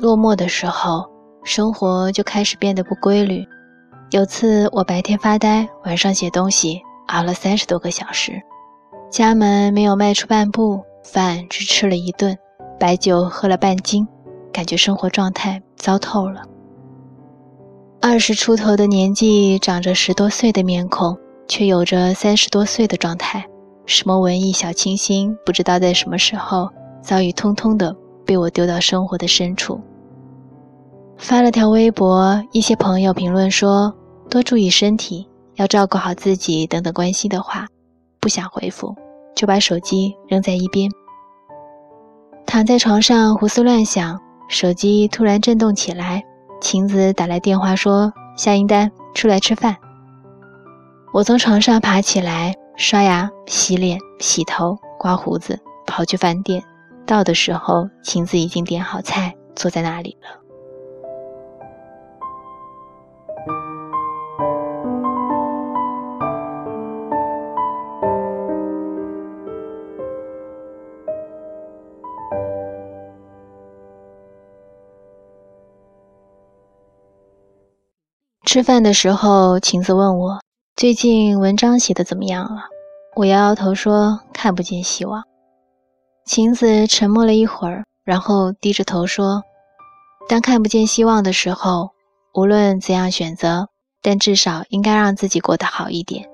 落寞的时候，生活就开始变得不规律。有次我白天发呆，晚上写东西，熬了三十多个小时，家门没有迈出半步，饭只吃了一顿，白酒喝了半斤，感觉生活状态糟透了。二十出头的年纪，长着十多岁的面孔，却有着三十多岁的状态。什么文艺小清新，不知道在什么时候早已通通的被我丢到生活的深处。发了条微博，一些朋友评论说。多注意身体，要照顾好自己等等关心的话，不想回复，就把手机扔在一边。躺在床上胡思乱想，手机突然震动起来，晴子打来电话说：“夏英丹，出来吃饭。”我从床上爬起来，刷牙、洗脸、洗头、刮胡子，跑去饭店。到的时候，晴子已经点好菜，坐在那里了。吃饭的时候，晴子问我最近文章写的怎么样了。我摇摇头说看不见希望。晴子沉默了一会儿，然后低着头说：“当看不见希望的时候，无论怎样选择，但至少应该让自己过得好一点。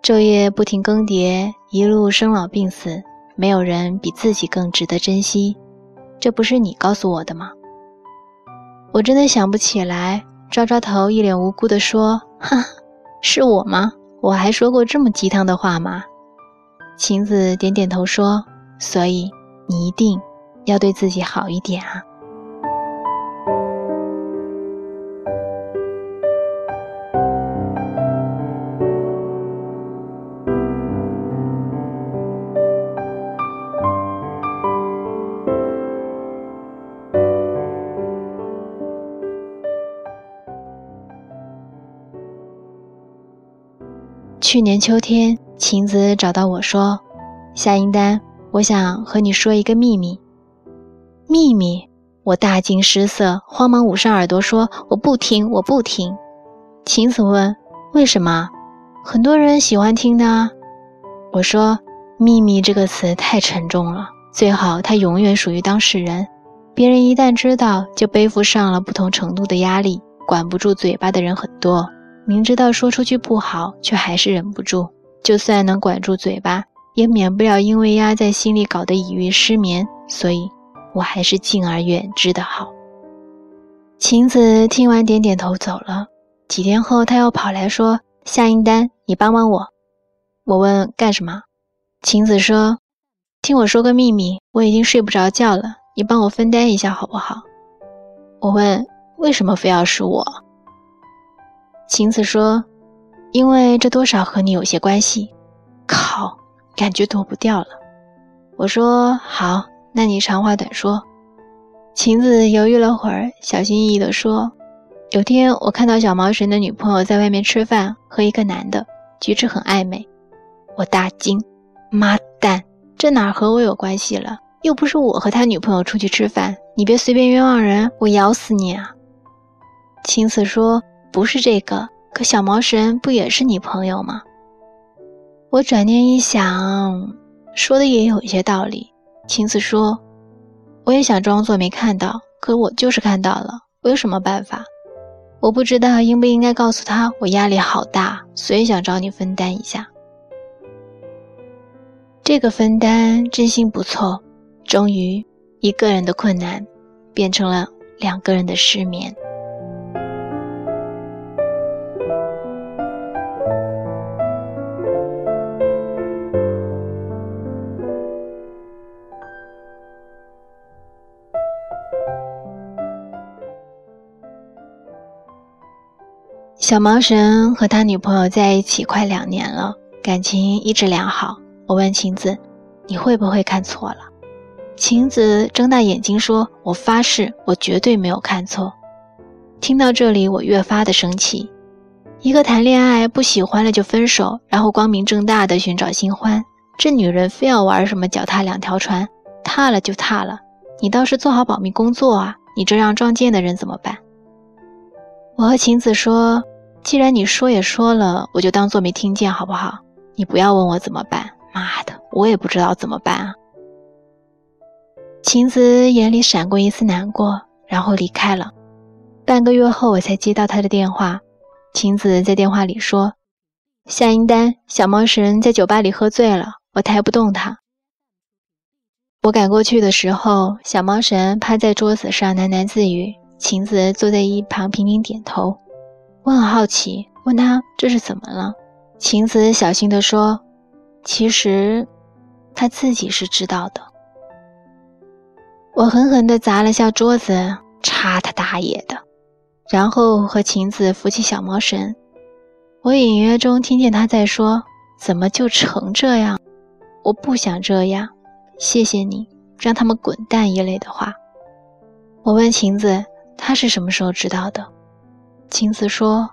昼夜不停更迭，一路生老病死，没有人比自己更值得珍惜。这不是你告诉我的吗？我真的想不起来。”抓抓头，一脸无辜地说：“哈，是我吗？我还说过这么鸡汤的话吗？”晴子点点头说：“所以你一定要对自己好一点啊。”去年秋天，晴子找到我说：“夏英丹，我想和你说一个秘密。”秘密！我大惊失色，慌忙捂上耳朵说：“我不听，我不听。”晴子问：“为什么？”很多人喜欢听的。我说：“秘密这个词太沉重了，最好它永远属于当事人。别人一旦知道，就背负上了不同程度的压力。管不住嘴巴的人很多。”明知道说出去不好，却还是忍不住。就算能管住嘴巴，也免不了因为压在心里搞得抑郁失眠。所以，我还是敬而远之的好。晴子听完点点头走了。几天后，他又跑来说：“夏英丹，你帮帮我。”我问干什么？晴子说：“听我说个秘密，我已经睡不着觉了，你帮我分担一下好不好？”我问为什么非要是我？晴子说：“因为这多少和你有些关系。”靠，感觉躲不掉了。我说：“好，那你长话短说。”晴子犹豫了会儿，小心翼翼地说：“有天我看到小毛神的女朋友在外面吃饭，和一个男的，举止很暧昧。”我大惊：“妈蛋，这哪和我有关系了？又不是我和他女朋友出去吃饭，你别随便冤枉人，我咬死你啊！”晴子说。不是这个，可小毛神不也是你朋友吗？我转念一想，说的也有一些道理。晴子说：“我也想装作没看到，可我就是看到了，我有什么办法？我不知道应不应该告诉他，我压力好大，所以想找你分担一下。这个分担真心不错，终于一个人的困难变成了两个人的失眠。”小毛神和他女朋友在一起快两年了，感情一直良好。我问晴子：“你会不会看错了？”晴子睁大眼睛说：“我发誓，我绝对没有看错。”听到这里，我越发的生气。一个谈恋爱不喜欢了就分手，然后光明正大的寻找新欢，这女人非要玩什么脚踏两条船，踏了就踏了。你倒是做好保密工作啊！你这样撞见的人怎么办？我和晴子说：“既然你说也说了，我就当做没听见，好不好？你不要问我怎么办。妈的，我也不知道怎么办啊。”晴子眼里闪过一丝难过，然后离开了。半个月后，我才接到他的电话。晴子在电话里说：“夏英丹，小猫神在酒吧里喝醉了，我抬不动他。”我赶过去的时候，小猫神趴在桌子上喃喃自语，晴子坐在一旁频频点头。我很好奇，问他这是怎么了。晴子小心地说：“其实，他自己是知道的。”我狠狠地砸了下桌子，插他大爷的！然后和晴子扶起小猫神。我隐约中听见他在说：“怎么就成这样？我不想这样。”谢谢你，让他们滚蛋一类的话。我问晴子，他是什么时候知道的？晴子说：“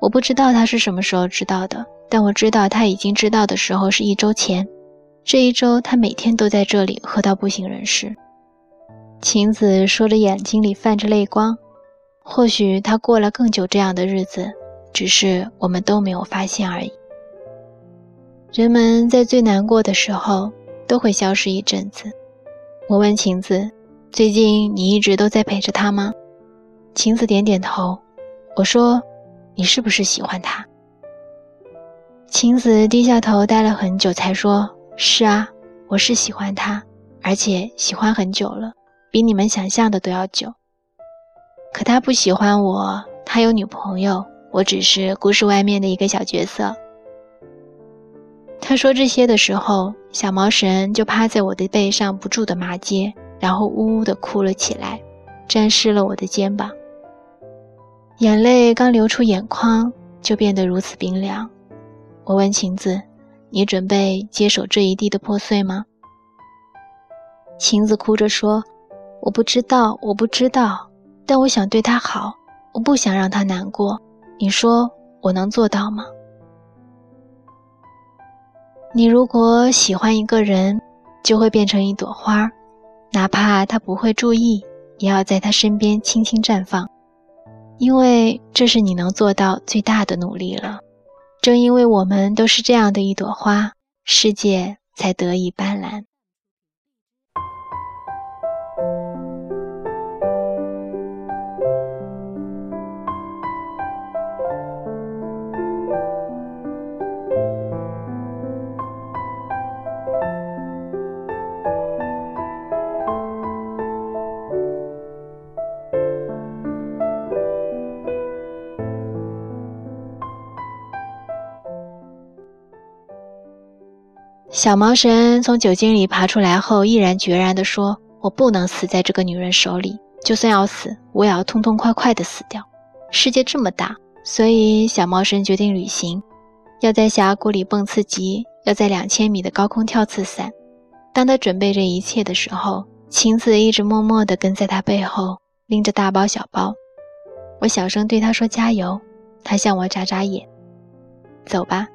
我不知道他是什么时候知道的，但我知道他已经知道的时候是一周前。这一周，他每天都在这里喝到不省人事。”晴子说着，眼睛里泛着泪光。或许他过了更久这样的日子，只是我们都没有发现而已。人们在最难过的时候。都会消失一阵子。我问晴子：“最近你一直都在陪着他吗？”晴子点点头。我说：“你是不是喜欢他？”晴子低下头，待了很久，才说：“是啊，我是喜欢他，而且喜欢很久了，比你们想象的都要久。可他不喜欢我，他有女朋友，我只是故事外面的一个小角色。”他说这些的时候，小毛神就趴在我的背上不住的骂街，然后呜呜的哭了起来，沾湿了我的肩膀。眼泪刚流出眼眶，就变得如此冰凉。我问晴子：“你准备接手这一地的破碎吗？”晴子哭着说：“我不知道，我不知道，但我想对他好，我不想让他难过。你说我能做到吗？”你如果喜欢一个人，就会变成一朵花，哪怕他不会注意，也要在他身边轻轻绽放，因为这是你能做到最大的努力了。正因为我们都是这样的一朵花，世界才得以斑斓。小毛神从酒精里爬出来后，毅然决然地说：“我不能死在这个女人手里，就算要死，我也要痛痛快快地死掉。世界这么大，所以小毛神决定旅行，要在峡谷里蹦刺激，要在两千米的高空跳刺伞。当他准备这一切的时候，晴子一直默默地跟在他背后，拎着大包小包。我小声对他说：‘加油。’他向我眨眨眼，走吧，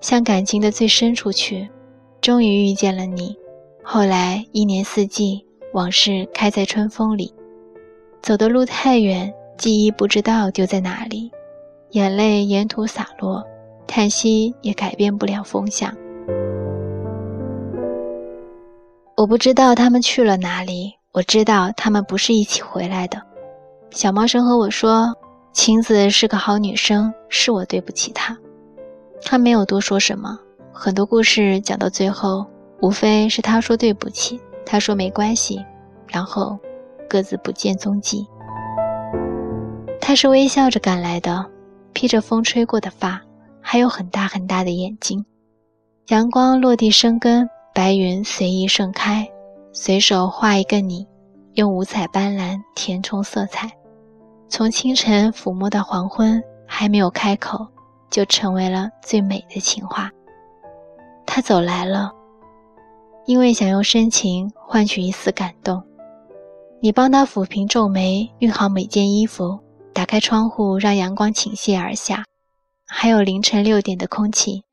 向感情的最深处去。”终于遇见了你，后来一年四季，往事开在春风里。走的路太远，记忆不知道丢在哪里，眼泪沿途洒落，叹息也改变不了风向。我不知道他们去了哪里，我知道他们不是一起回来的。小猫生和我说，晴子是个好女生，是我对不起她。他没有多说什么。很多故事讲到最后，无非是他说对不起，他说没关系，然后各自不见踪迹。他是微笑着赶来的，披着风吹过的发，还有很大很大的眼睛。阳光落地生根，白云随意盛开，随手画一个你，用五彩斑斓填充色彩，从清晨抚摸到黄昏，还没有开口，就成为了最美的情话。他走来了，因为想用深情换取一丝感动。你帮他抚平皱眉，熨好每件衣服，打开窗户让阳光倾泻而下，还有凌晨六点的空气。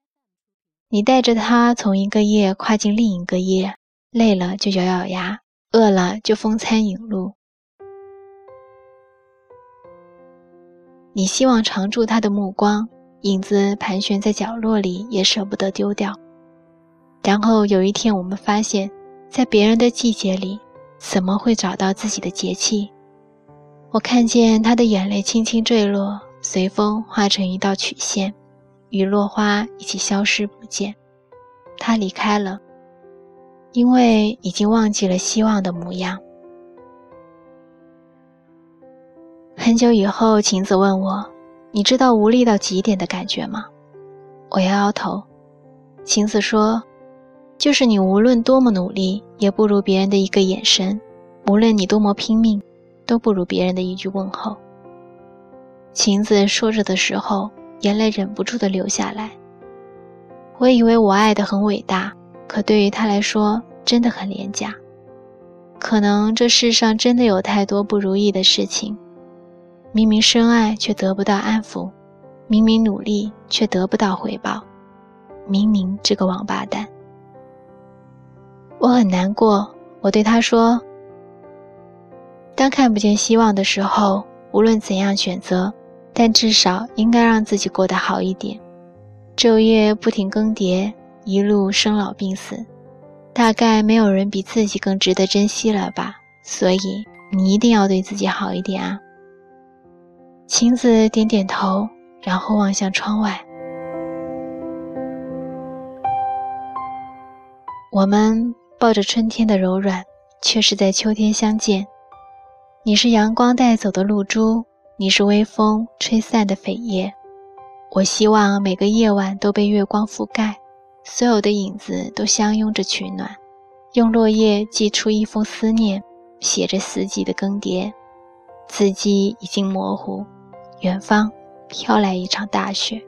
你带着他从一个夜跨进另一个夜，累了就咬咬牙，饿了就风餐引路。你希望常驻他的目光，影子盘旋在角落里，也舍不得丢掉。然后有一天，我们发现，在别人的季节里，怎么会找到自己的节气？我看见他的眼泪轻轻坠落，随风化成一道曲线，与落花一起消失不见。他离开了，因为已经忘记了希望的模样。很久以后，晴子问我：“你知道无力到极点的感觉吗？”我摇摇头。晴子说。就是你无论多么努力，也不如别人的一个眼神；无论你多么拼命，都不如别人的一句问候。晴子说着的时候，眼泪忍不住的流下来。我以为我爱的很伟大，可对于他来说，真的很廉价。可能这世上真的有太多不如意的事情，明明深爱却得不到安抚，明明努力却得不到回报，明明这个王八蛋。我很难过，我对他说：“当看不见希望的时候，无论怎样选择，但至少应该让自己过得好一点。昼夜不停更迭，一路生老病死，大概没有人比自己更值得珍惜了吧？所以你一定要对自己好一点啊。”晴子点点头，然后望向窗外。我们。抱着春天的柔软，却是在秋天相见。你是阳光带走的露珠，你是微风吹散的扉叶。我希望每个夜晚都被月光覆盖，所有的影子都相拥着取暖。用落叶寄出一封思念，写着四季的更迭。字迹已经模糊，远方飘来一场大雪。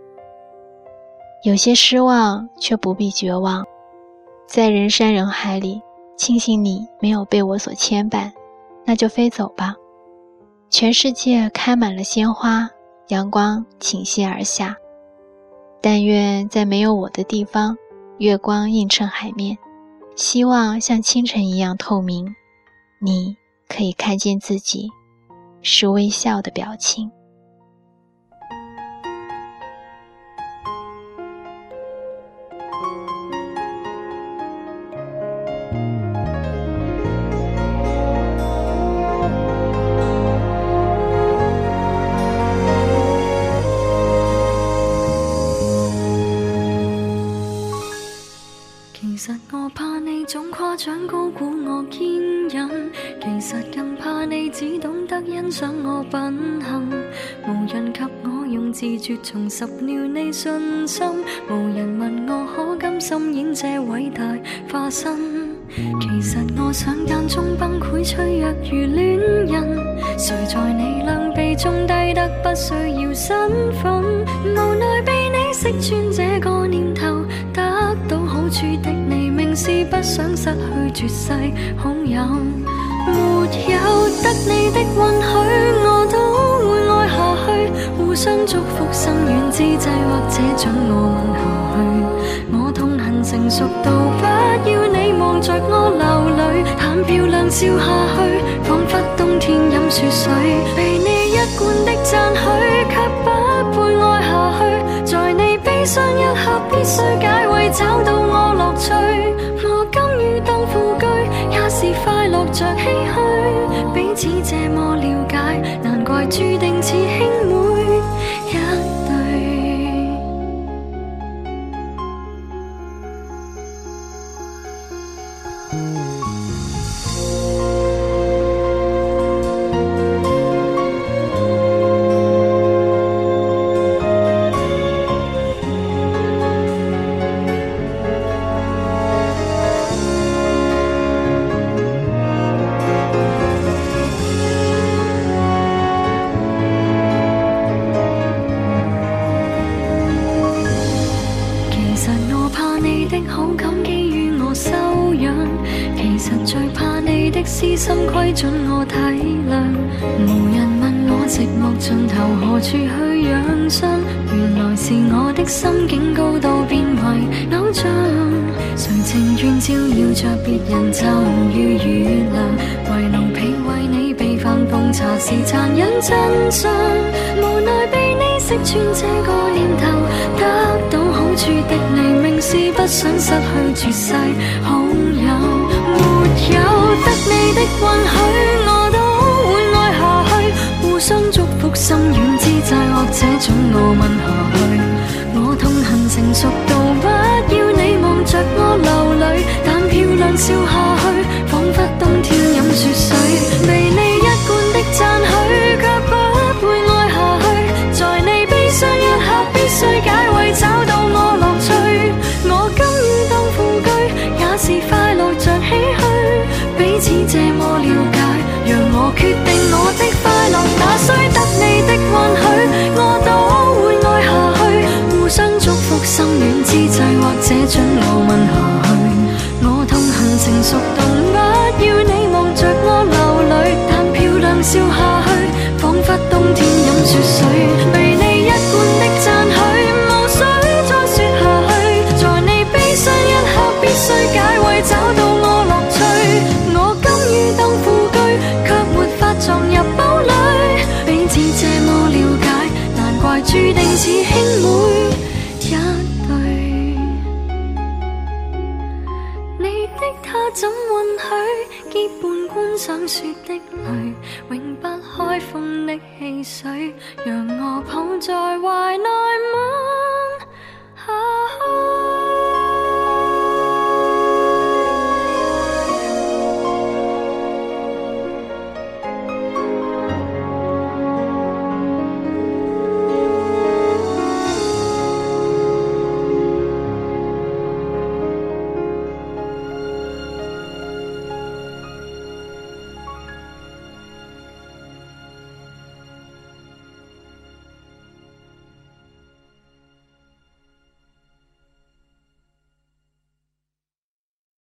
有些失望，却不必绝望。在人山人海里，庆幸你没有被我所牵绊，那就飞走吧。全世界开满了鲜花，阳光倾泻而下。但愿在没有我的地方，月光映衬海面，希望像清晨一样透明。你可以看见自己，是微笑的表情。只懂得欣赏我品行，无人及我用自绝重拾了你信心，无人问我可甘心演这伟大化身。其实我想间中崩溃脆弱如恋人，谁在你两臂中低得不需要身份，无奈被你识穿这个念头，得到好处的是不想失去绝世好友。没有得你的允许，我都会爱下去。互相祝福，心远之际，或者准我吻下去。我痛恨成熟到不要你望着我流泪，谈漂亮笑下去，仿佛冬天饮雪水。被你一贯的赞许，悲伤一刻，必须解围，找到我乐趣。我甘于当副居，也是快乐着唏嘘。彼此这么了解，难怪注定处去养伤原来是我的心境高度变为偶像谁情愿照耀着别人就如月亮为奴婢为你备饭奉茶是残忍真相无奈被你识穿这个念头得到好处的你明是不想失去绝世好友没有得你的允许我的福心远之债，或者准我问下去。我痛恨成熟到不要你望着我。问下去。我痛恨成熟到不要你望着我流泪，但漂亮笑下去，仿佛冬天饮雪水，被你。